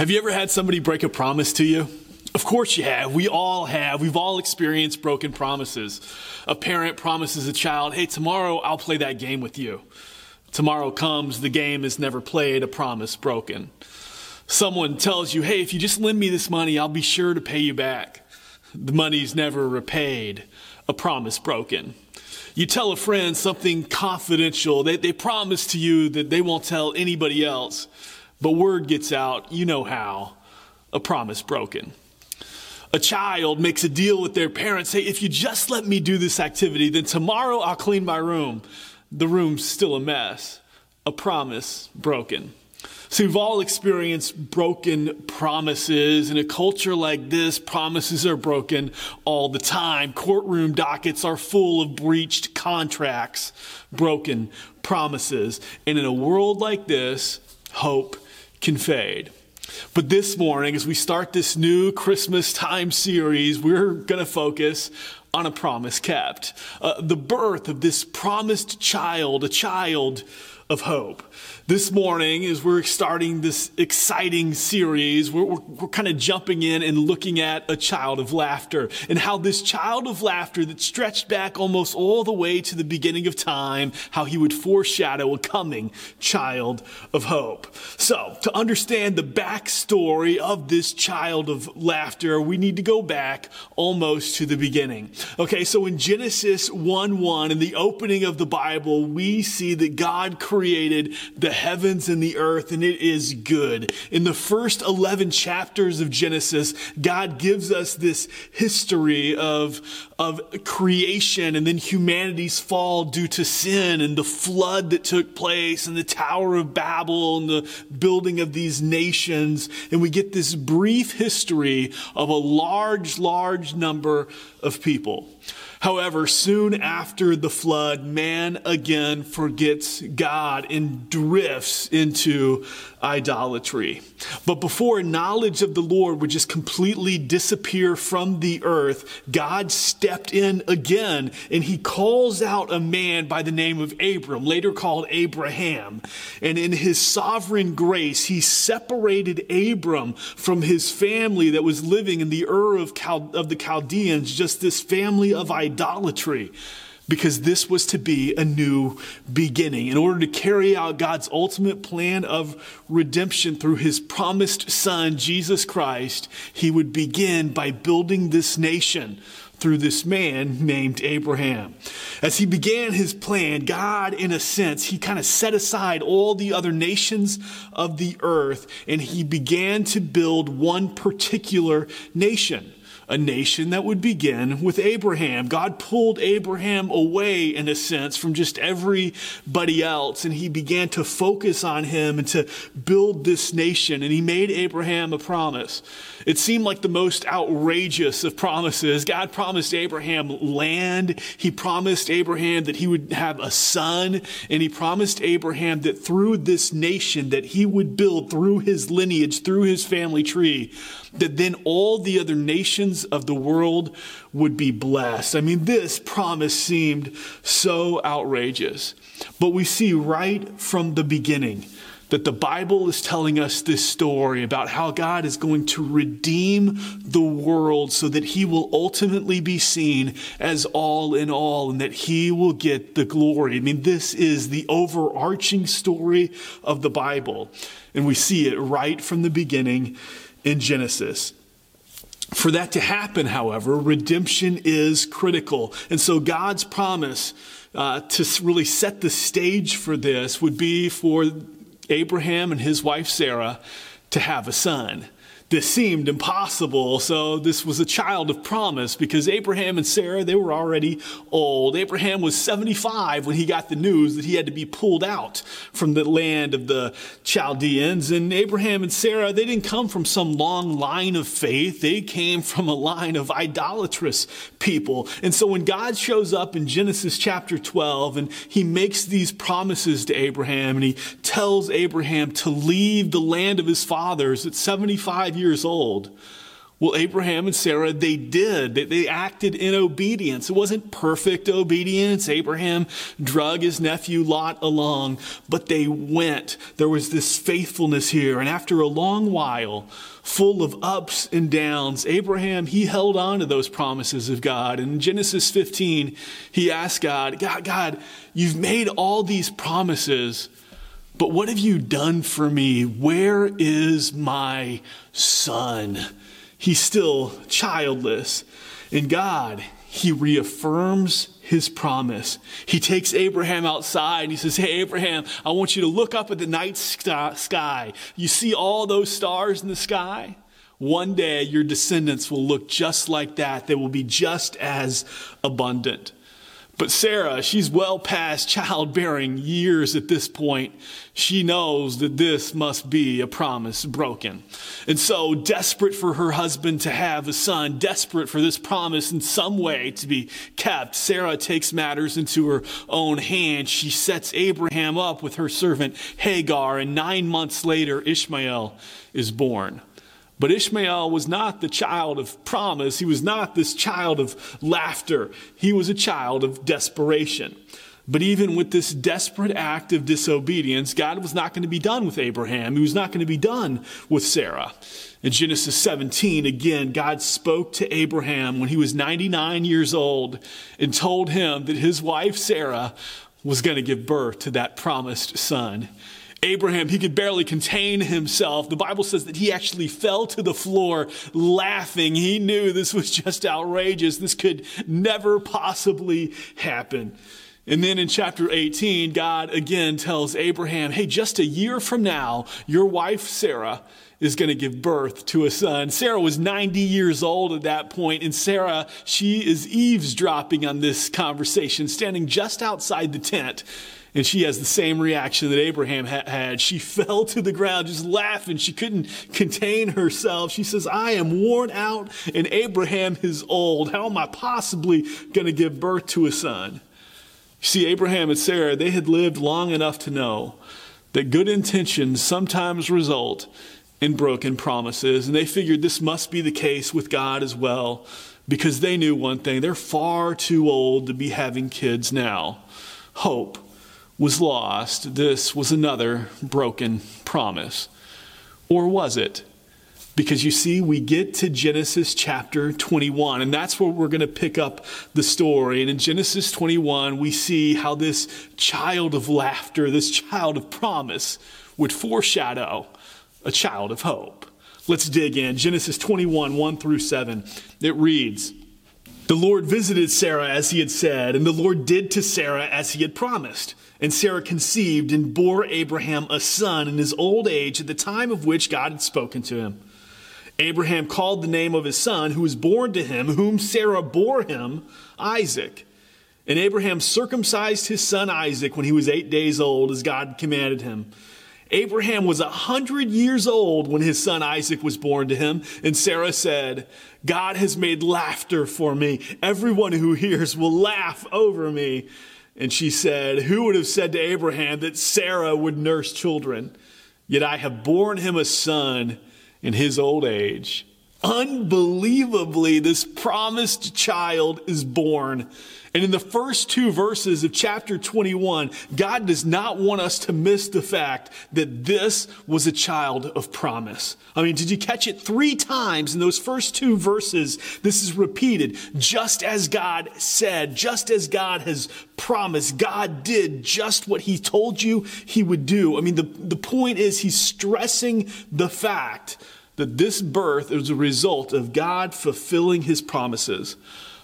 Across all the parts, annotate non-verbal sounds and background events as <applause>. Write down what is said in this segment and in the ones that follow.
Have you ever had somebody break a promise to you? Of course you have. We all have. We've all experienced broken promises. A parent promises a child, hey, tomorrow I'll play that game with you. Tomorrow comes, the game is never played, a promise broken. Someone tells you, hey, if you just lend me this money, I'll be sure to pay you back. The money's never repaid, a promise broken. You tell a friend something confidential. They, they promise to you that they won't tell anybody else, but word gets out, you know how, a promise broken. A child makes a deal with their parents. Hey, if you just let me do this activity, then tomorrow I'll clean my room. The room's still a mess. A promise broken. So we've all experienced broken promises. In a culture like this, promises are broken all the time. Courtroom dockets are full of breached contracts, broken promises. And in a world like this, hope can fade. But this morning, as we start this new Christmas time series, we're going to focus on a promise kept. Uh, the birth of this promised child, a child of hope. This morning, as we're starting this exciting series, we're, we're, we're kind of jumping in and looking at a child of laughter and how this child of laughter that stretched back almost all the way to the beginning of time, how he would foreshadow a coming child of hope. So, to understand the backstory of this child of laughter, we need to go back almost to the beginning. Okay, so in Genesis 1 1, in the opening of the Bible, we see that God created the heavens and the earth, and it is good. In the first 11 chapters of Genesis, God gives us this history of, of creation and then humanity's fall due to sin and the flood that took place and the Tower of Babel and the building of these nations. And we get this brief history of a large, large number of people. However, soon after the flood, man again forgets God and drifts into idolatry. But before knowledge of the Lord would just completely disappear from the earth, God stepped in again and he calls out a man by the name of Abram, later called Abraham. And in his sovereign grace, he separated Abram from his family that was living in the Ur of, of the Chaldeans, just this family of idolatry idolatry because this was to be a new beginning. In order to carry out God's ultimate plan of redemption through his promised son, Jesus Christ, he would begin by building this nation through this man named Abraham. As he began his plan, God, in a sense, he kind of set aside all the other nations of the earth and he began to build one particular nation a nation that would begin with Abraham. God pulled Abraham away, in a sense, from just everybody else, and he began to focus on him and to build this nation. And he made Abraham a promise. It seemed like the most outrageous of promises. God promised Abraham land, he promised Abraham that he would have a son, and he promised Abraham that through this nation that he would build, through his lineage, through his family tree, that then all the other nations of the world would be blessed. I mean, this promise seemed so outrageous. But we see right from the beginning that the Bible is telling us this story about how God is going to redeem the world so that he will ultimately be seen as all in all and that he will get the glory. I mean, this is the overarching story of the Bible. And we see it right from the beginning in Genesis. For that to happen, however, redemption is critical. And so God's promise uh, to really set the stage for this would be for Abraham and his wife Sarah to have a son this seemed impossible. So this was a child of promise because Abraham and Sarah, they were already old. Abraham was 75 when he got the news that he had to be pulled out from the land of the Chaldeans. And Abraham and Sarah, they didn't come from some long line of faith. They came from a line of idolatrous people. And so when God shows up in Genesis chapter 12 and he makes these promises to Abraham and he tells Abraham to leave the land of his fathers at 75 years old, Well, Abraham and Sarah, they did. They, they, acted in obedience. It wasn't perfect obedience. Abraham drug his nephew Lot along, but they went. There was this faithfulness here. And after a long while, full of ups and downs, Abraham, he held on to those promises of God. And in Genesis 15, he asked God, God, God, you've made all these promises. But what have you done for me? Where is my son? he's still childless. And God, he reaffirms his promise. He takes Abraham outside and he says, Hey, Abraham, I want you to look up at the night sky. You see all those stars in the sky? One day your descendants will look just like that. They will be just as abundant. But Sarah, she's well past childbearing years at this point. She knows that this must be a promise broken. And so, desperate for her husband to have a son, desperate for this promise in some way to be kept, Sarah takes matters into her own hands. She sets Abraham up with her servant Hagar, and nine months later, Ishmael is born. But Ishmael was not the child of promise. He was not this child of laughter. He was a child of desperation. But even with this desperate act of disobedience, God was not going to be done with Abraham. He was not going to be done with Sarah. In Genesis 17, again, God spoke to Abraham when he was 99 years old and told him that his wife Sarah was going to give birth to that promised son. Abraham, he could barely contain himself. The Bible says that he actually fell to the floor laughing. He knew this was just outrageous. This could never possibly happen. And then in chapter 18, God again tells Abraham, hey, just a year from now, your wife Sarah is going to give birth to a son. Sarah was 90 years old at that point, and Sarah, she is eavesdropping on this conversation, standing just outside the tent. And she has the same reaction that Abraham ha- had. She <laughs> fell to the ground just laughing. She couldn't contain herself. She says, I am worn out and Abraham is old. How am I possibly going to give birth to a son? You see, Abraham and Sarah, they had lived long enough to know that good intentions sometimes result in broken promises. And they figured this must be the case with God as well because they knew one thing they're far too old to be having kids now. Hope was lost, this was another broken promise. Or was it? Because you see, we get to Genesis chapter 21, and that's where we're going to pick up the story. And in Genesis 21, we see how this child of laughter, this child of promise, would foreshadow a child of hope. Let's dig in. Genesis 21, 1 through 7. It reads The Lord visited Sarah as he had said, and the Lord did to Sarah as he had promised. And Sarah conceived and bore Abraham a son in his old age at the time of which God had spoken to him. Abraham called the name of his son, who was born to him, whom Sarah bore him, Isaac. And Abraham circumcised his son Isaac when he was eight days old, as God commanded him. Abraham was a hundred years old when his son Isaac was born to him, and Sarah said, God has made laughter for me. Everyone who hears will laugh over me. And she said, Who would have said to Abraham that Sarah would nurse children? Yet I have borne him a son in his old age. Unbelievably, this promised child is born. And in the first two verses of chapter 21, God does not want us to miss the fact that this was a child of promise. I mean, did you catch it three times in those first two verses? This is repeated. Just as God said, just as God has promised, God did just what he told you he would do. I mean, the, the point is he's stressing the fact that this birth is a result of God fulfilling his promises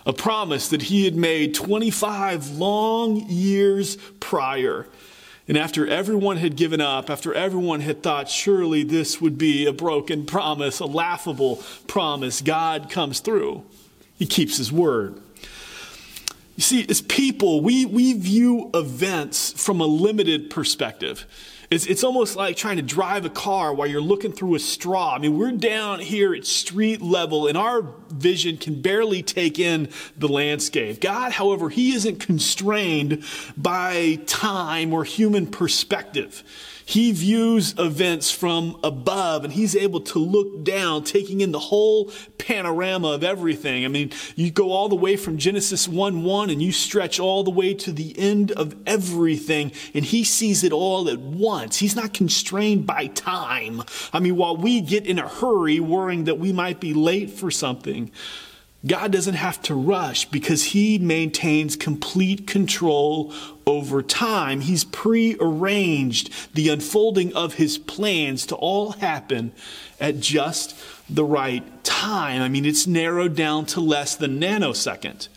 a promise that he had made 25 long years prior. And after everyone had given up, after everyone had thought surely this would be a broken promise, a laughable promise, God comes through. He keeps his word. You see, as people, we, we view events from a limited perspective. It's, it's almost like trying to drive a car while you're looking through a straw. I mean, we're down here at street level and our vision can barely take in the landscape. God, however, He isn't constrained by time or human perspective. He views events from above and he's able to look down, taking in the whole panorama of everything. I mean, you go all the way from Genesis 1 1 and you stretch all the way to the end of everything, and he sees it all at once. He's not constrained by time. I mean, while we get in a hurry worrying that we might be late for something, God doesn't have to rush because he maintains complete control over time. He's prearranged the unfolding of his plans to all happen at just the right time. I mean, it's narrowed down to less than nanosecond.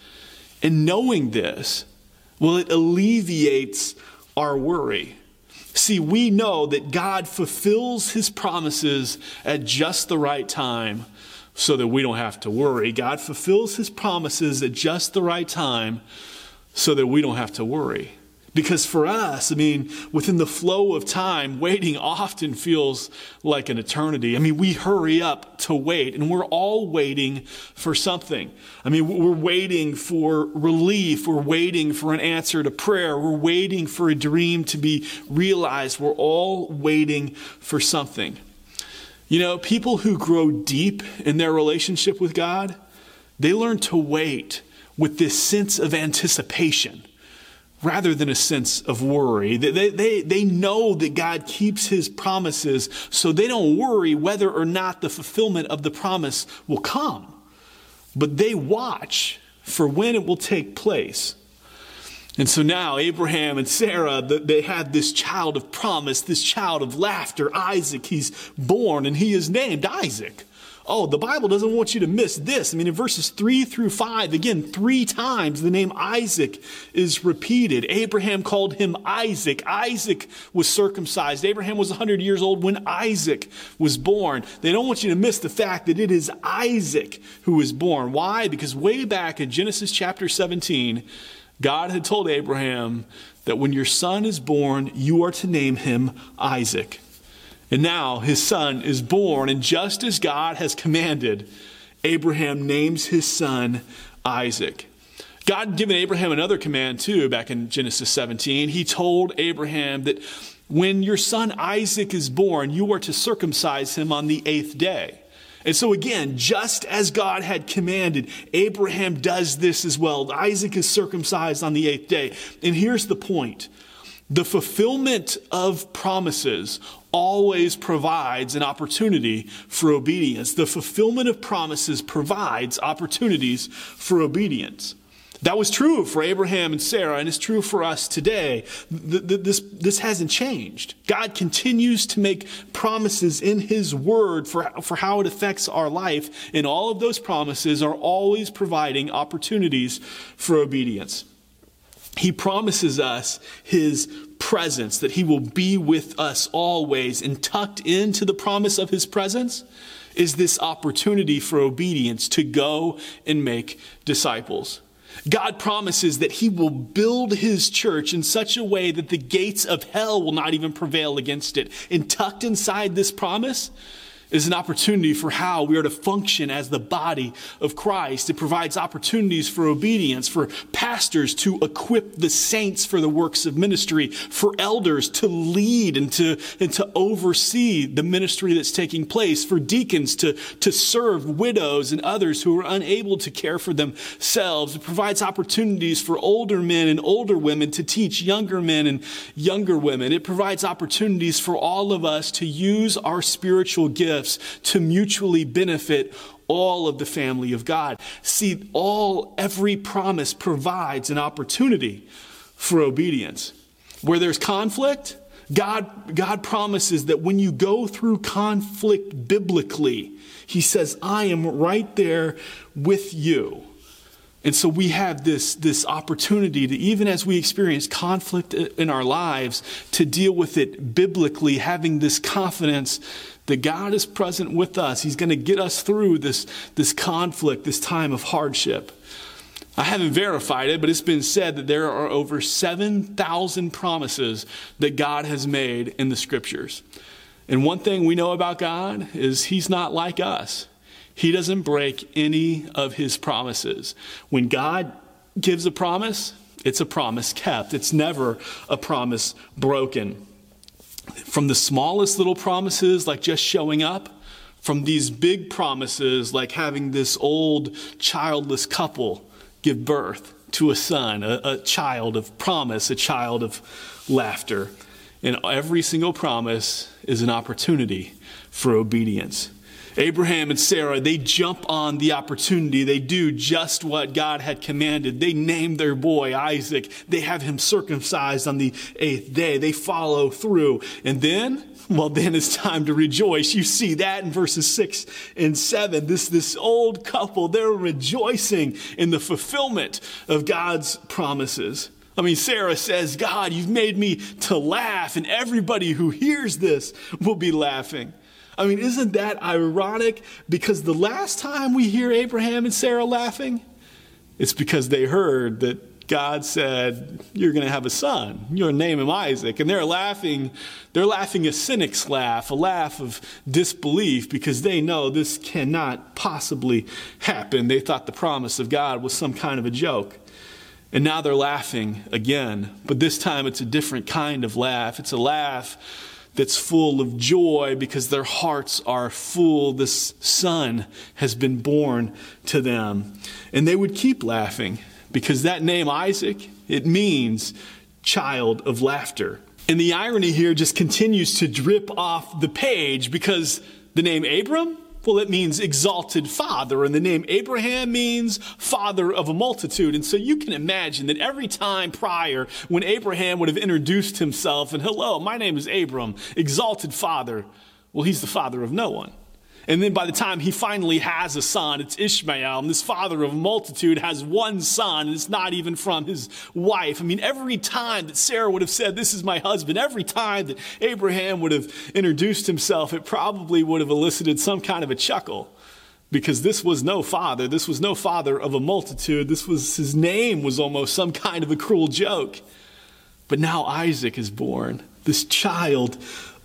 And knowing this, well, it alleviates our worry. See, we know that God fulfills his promises at just the right time so that we don't have to worry. God fulfills his promises at just the right time so that we don't have to worry. Because for us, I mean, within the flow of time, waiting often feels like an eternity. I mean, we hurry up to wait, and we're all waiting for something. I mean, we're waiting for relief. We're waiting for an answer to prayer. We're waiting for a dream to be realized. We're all waiting for something. You know, people who grow deep in their relationship with God, they learn to wait with this sense of anticipation rather than a sense of worry. They, they, they know that God keeps his promises, so they don't worry whether or not the fulfillment of the promise will come. But they watch for when it will take place. And so now Abraham and Sarah, they had this child of promise, this child of laughter, Isaac. He's born and he is named Isaac. Oh, the Bible doesn't want you to miss this. I mean, in verses 3 through 5, again, three times the name Isaac is repeated. Abraham called him Isaac. Isaac was circumcised. Abraham was 100 years old when Isaac was born. They don't want you to miss the fact that it is Isaac who was born. Why? Because way back in Genesis chapter 17, God had told Abraham that when your son is born, you are to name him Isaac. And now his son is born, and just as God has commanded, Abraham names his son Isaac. God had given Abraham another command too back in Genesis 17. He told Abraham that when your son Isaac is born, you are to circumcise him on the eighth day. And so, again, just as God had commanded, Abraham does this as well. Isaac is circumcised on the eighth day. And here's the point the fulfillment of promises always provides an opportunity for obedience. The fulfillment of promises provides opportunities for obedience. That was true for Abraham and Sarah, and it's true for us today. This, this hasn't changed. God continues to make promises in His Word for, for how it affects our life, and all of those promises are always providing opportunities for obedience. He promises us His presence, that He will be with us always, and tucked into the promise of His presence is this opportunity for obedience to go and make disciples. God promises that he will build his church in such a way that the gates of hell will not even prevail against it. And tucked inside this promise is an opportunity for how we are to function as the body of Christ. It provides opportunities for obedience, for pastors to equip the saints for the works of ministry, for elders to lead and to, and to oversee the ministry that's taking place, for deacons to, to serve widows and others who are unable to care for themselves. It provides opportunities for older men and older women to teach younger men and younger women. It provides opportunities for all of us to use our spiritual gifts gifts to mutually benefit all of the family of God. See, all, every promise provides an opportunity for obedience. Where there's conflict, God, God promises that when you go through conflict biblically, He says, I am right there with you. And so we have this, this opportunity to, even as we experience conflict in our lives, to deal with it biblically, having this confidence that God is present with us. He's going to get us through this, this conflict, this time of hardship. I haven't verified it, but it's been said that there are over 7,000 promises that God has made in the scriptures. And one thing we know about God is He's not like us. He doesn't break any of His promises. When God gives a promise, it's a promise kept, it's never a promise broken. from the smallest little promises, like just showing up, from these big promises, like having this old childless couple give birth to a son, a, a child of promise, a child of laughter. And every single promise is an opportunity for obedience. Abraham and Sarah, they jump on the opportunity. They do just what God had commanded. They name their boy Isaac. They have him circumcised on the eighth day. They follow through. And then, well, then it's time to rejoice. You see that in verses six and seven. This, this old couple, they're rejoicing in the fulfillment of God's promises. I mean, Sarah says, God, you've made me to laugh, and everybody who hears this will be laughing. I mean, isn't that ironic? Because the last time we hear Abraham and Sarah laughing, it's because they heard that God said, You're going to have a son. You're going to name him Isaac. And they're laughing. They're laughing a cynic's laugh, a laugh of disbelief, because they know this cannot possibly happen. They thought the promise of God was some kind of a joke. And now they're laughing again. But this time it's a different kind of laugh. It's a laugh that's full of joy because their hearts are full. This son has been born to them. And they would keep laughing because that name, Isaac, it means child of laughter. And the irony here just continues to drip off the page because the name Abram, well, it means exalted father, and the name Abraham means father of a multitude. And so you can imagine that every time prior, when Abraham would have introduced himself and, hello, my name is Abram, exalted father, well, he's the father of no one. And then by the time he finally has a son, it's Ishmael. And this father of multitude has one son, and it's not even from his wife. I mean, every time that Sarah would have said, This is my husband, every time that Abraham would have introduced himself, it probably would have elicited some kind of a chuckle. Because this was no father. This was no father of a multitude. This was his name was almost some kind of a cruel joke. But now Isaac is born, this child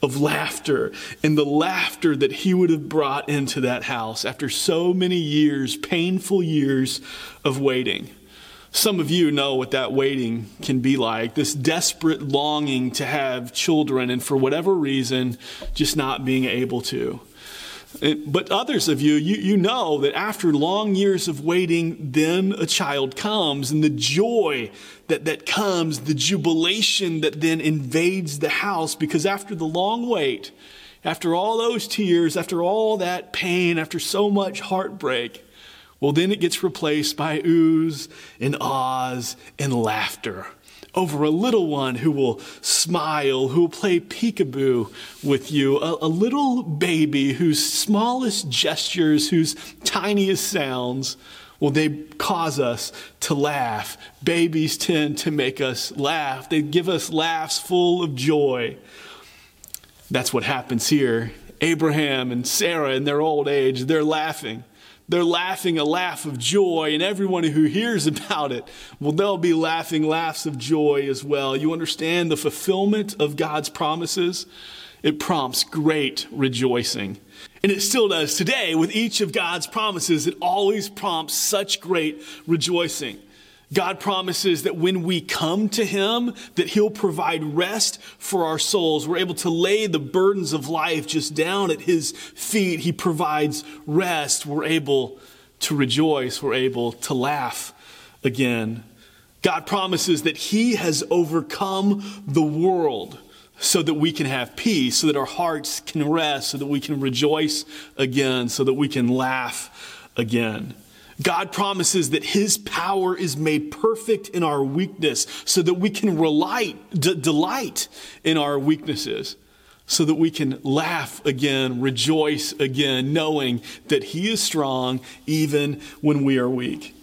of laughter and the laughter that he would have brought into that house after so many years, painful years of waiting. Some of you know what that waiting can be like this desperate longing to have children, and for whatever reason, just not being able to. Uh, but others of you, you, you know that after long years of waiting, then a child comes, and the joy that, that comes, the jubilation that then invades the house, because after the long wait, after all those tears, after all that pain, after so much heartbreak, well, then it gets replaced by oohs and ahs and laughter over a little one who will smile, who will play peekaboo with you, a, a, little baby whose smallest gestures, whose tiniest sounds, well, they cause us to laugh. Babies tend to make us laugh, they give us laughs full of joy. That's what happens here. Abraham and Sarah in their old age, they're laughing. They're laughing a laugh of joy, and everyone who hears <laughs> about it, well, they'll be laughing laughs of joy as well. You understand the fulfillment of God's promises? It prompts great rejoicing. And it still does today with each of God's promises. It always prompts such great rejoicing. God promises that when we come to him that he'll provide rest for our souls. We're able to lay the burdens of life just down at his feet. He provides rest. We're able to rejoice. We're able to laugh again. God promises that he has overcome the world so that we can have peace, so that our hearts can rest, so that we can rejoice again, so that we can laugh again. God promises that His power is made perfect in our weakness so that we can rely, d- delight in our weaknesses, so that we can laugh again, rejoice again, knowing that He is strong even when we are weak.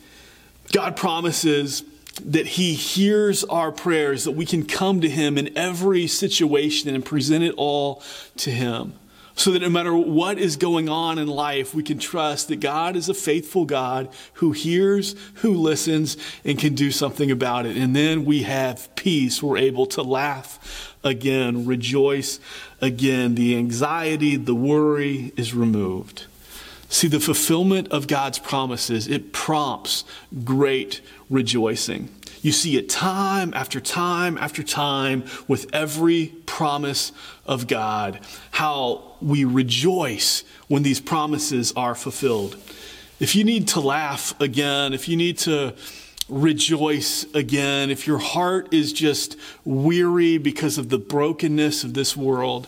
God promises that He hears our prayers, that we can come to Him in every situation and present it all to Him so that no matter what is going on in life, we can trust that God is a faithful God who hears, who listens, and can do something about it. And then we have peace. We're able to laugh again, rejoice again. The anxiety, the worry is removed. See, the fulfillment of God's promises, it prompts great rejoicing. You see it time after time after time with every promise of God, how we rejoice when these promises are fulfilled. If you need to laugh again, if you need to rejoice again, if your heart is just weary because of the brokenness of this world,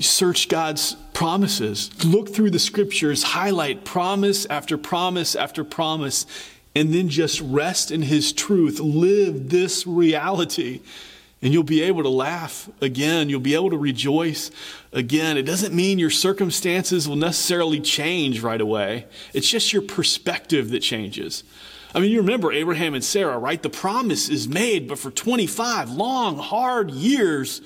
search God's promises. Look through the scriptures, highlight promise after promise after promise, and then just rest in His truth. Live this reality, and you'll be able to laugh again. You'll be able to rejoice again. It doesn't mean your circumstances will necessarily change right away, it's just your perspective that changes. I mean, you remember Abraham and Sarah, right? The promise is made, but for 25 long, hard years,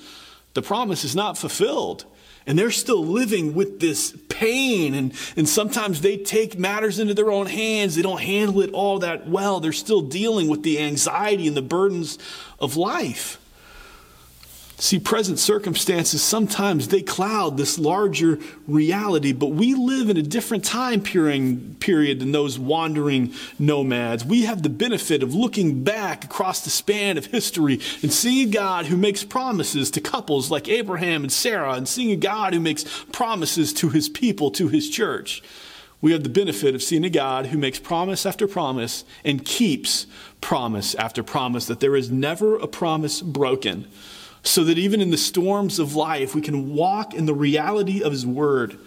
the promise is not fulfilled. And they're still living with this pain. And, and sometimes they take matters into their own hands. They don't handle it all that well. They're still dealing with the anxiety and the burdens of life. See, present circumstances sometimes they cloud this larger reality, but we live in a different time period than those wandering nomads. We have the benefit of looking back across the span of history and seeing a God who makes promises to couples like Abraham and Sarah, and seeing a God who makes promises to his people, to his church. We have the benefit of seeing a God who makes promise after promise and keeps promise after promise, that there is never a promise broken so that even in the storms of life, we can walk in the reality of His Word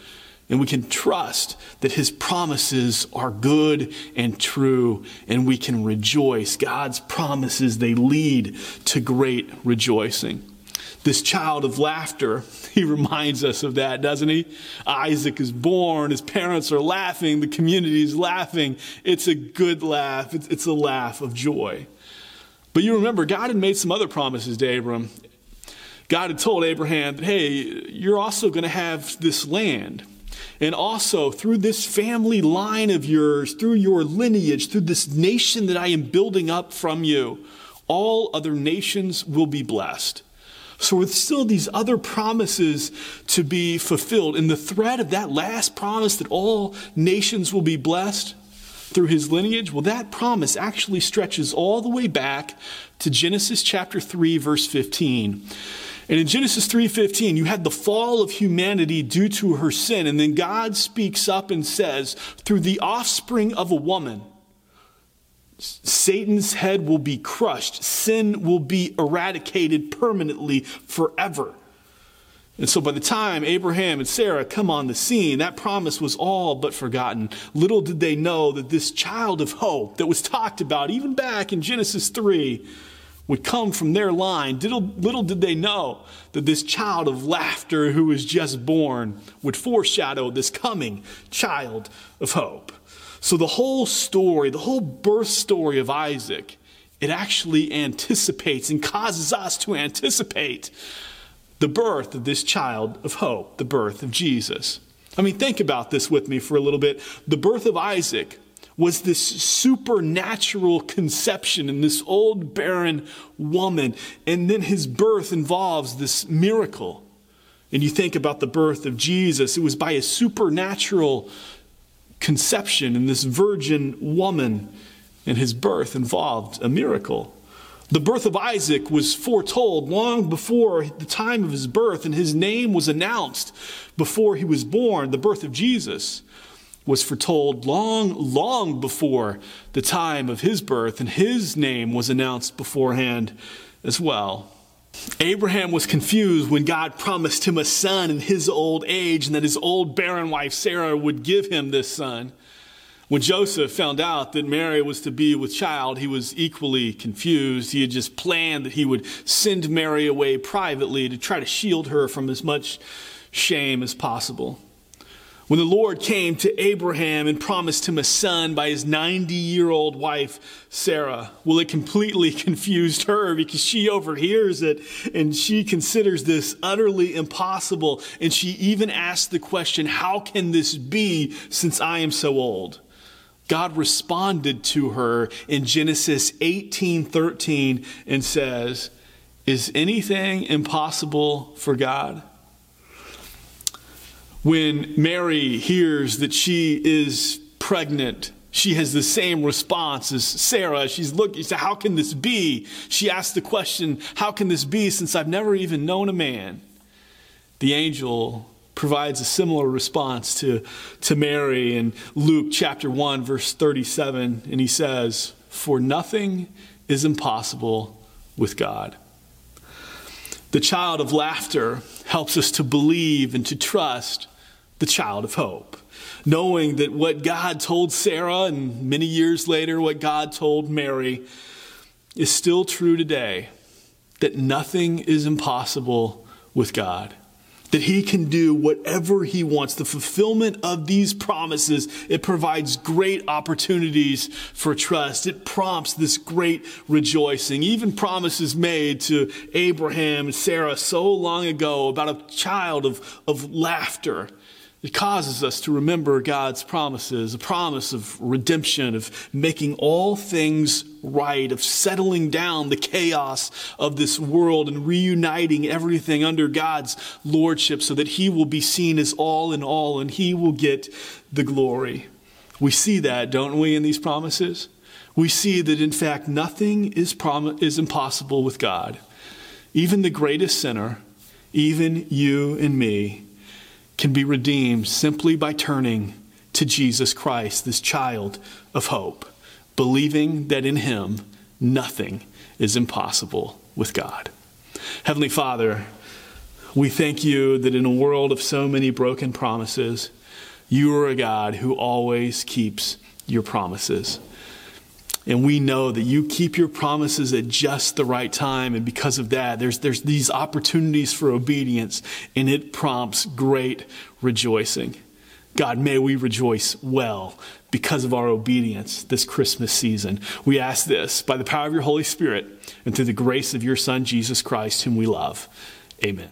and we can trust that His promises are good and true, and we can rejoice. God's promises, they lead to great rejoicing. This child of laughter, <laughs> he reminds us of that, doesn't he? Isaac is born, his parents are laughing, the community is laughing. It's a good laugh, it's, a laugh of joy. But you remember, God had made some other promises to Abram, God had told Abraham that, hey, you're also going to have this land. And also, through this family line of yours, through your lineage, through this nation that I am building up from you, all other nations will be blessed. So, with still these other promises to be fulfilled, in the thread of that last promise that all nations will be blessed through his lineage, well, that promise actually stretches all the way back to Genesis chapter 3, verse 15. And in Genesis 3:15, you had the fall of humanity due to her sin, and then God speaks up and says, through the offspring of a woman, Satan's head will be crushed. Sin will be eradicated permanently forever. And so by the time Abraham and Sarah come on the scene, that promise was all but forgotten. Little did they know that this child of hope that was talked about even back in Genesis 3 would come from their line. Little, little did they know that this child of laughter who was just born would foreshadow this coming child of hope. So the whole story, the whole birth story of Isaac, it actually anticipates and causes us to anticipate the birth of this child of hope, the birth of Jesus. I mean, think about this with me for a little bit. The birth of Isaac was this supernatural conception in this old barren woman. And then his birth involves this miracle. And you think about the birth of Jesus, it was by a supernatural conception in this virgin woman, and his birth involved a miracle. The birth of Isaac was foretold long before the time of his birth, and his name was announced before he was born, the birth of Jesus was foretold long, long before the time of his birth, and his name was announced beforehand as well. Abraham was confused when God promised him a son in his old age and that his old barren wife Sarah would give him this son. When Joseph found out that Mary was to be with child, he was equally confused. He had just planned that he would send Mary away privately to try to shield her from as much shame as possible. When the Lord came to Abraham and promised him a son by his 90 year old wife, Sarah, well, it completely <laughs> confused her because she overhears it and she considers this utterly impossible. And she even asked the question, How can this be since I am so old? God responded to her in Genesis 18 13 and says, Is anything impossible for God? When Mary hears that she is pregnant, she has the same response as Sarah. She's looking, she said, How can this be? She asks the question, How can this be since I've never even known a man? The angel provides a similar response to, to Mary in Luke chapter 1, verse 37, and he says, For nothing is impossible with God. The child of laughter helps us to believe and to trust the child of hope, knowing that what God told Sarah and many years later, what God told Mary is still true today that nothing is impossible with God that he can do whatever he wants. The fulfillment of these promises, it provides great opportunities for trust. It prompts this great rejoicing. Even promises made to Abraham and Sarah so long ago about a child of, of laughter it causes us to remember God's promises, a promise of redemption, of making all things right, of settling down the chaos of this world and reuniting everything under God's lordship so that He will be seen as all in all and He will get the glory. We see that, don't we, in these promises? We see that, in fact, nothing is, prom- is impossible with God. Even the greatest sinner, even you and me, can be redeemed simply by turning to Jesus Christ, this child of hope, believing that in him nothing is impossible with God. Heavenly Father, we thank you that in a world of so many broken promises, you are a God who always keeps your promises. And we know that you keep your promises at just the right time. And because of that, there's, there's these opportunities for obedience, and it prompts great rejoicing. God, may we rejoice well because of our obedience this Christmas season. We ask this by the power of your Holy Spirit and through the grace of your Son, Jesus Christ, whom we love. Amen.